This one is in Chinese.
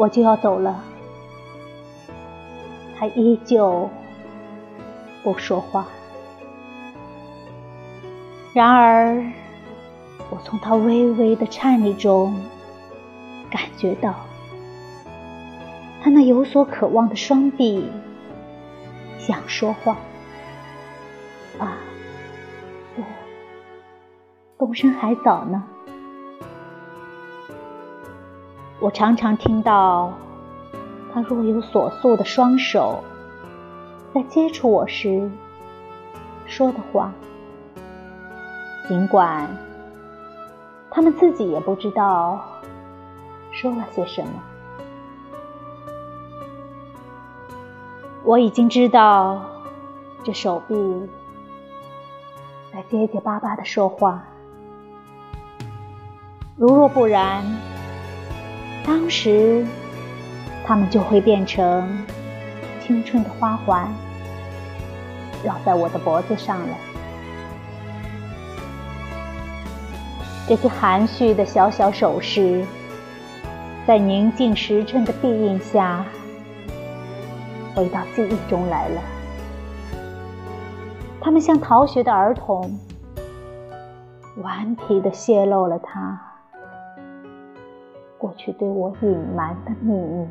我就要走了，他依旧不说话。然而，我从他微微的颤栗中感觉到，他那有所渴望的双臂想说话。啊，不，动身还早呢。我常常听到他若有所诉的双手在接触我时说的话。尽管他们自己也不知道说了些什么，我已经知道这手臂在结结巴巴的说话。如若不然，当时他们就会变成青春的花环，绕在我的脖子上了。这些含蓄的小小手势，在宁静时辰的庇荫下，回到记忆中来了。他们像逃学的儿童，顽皮地泄露了他过去对我隐瞒的秘密。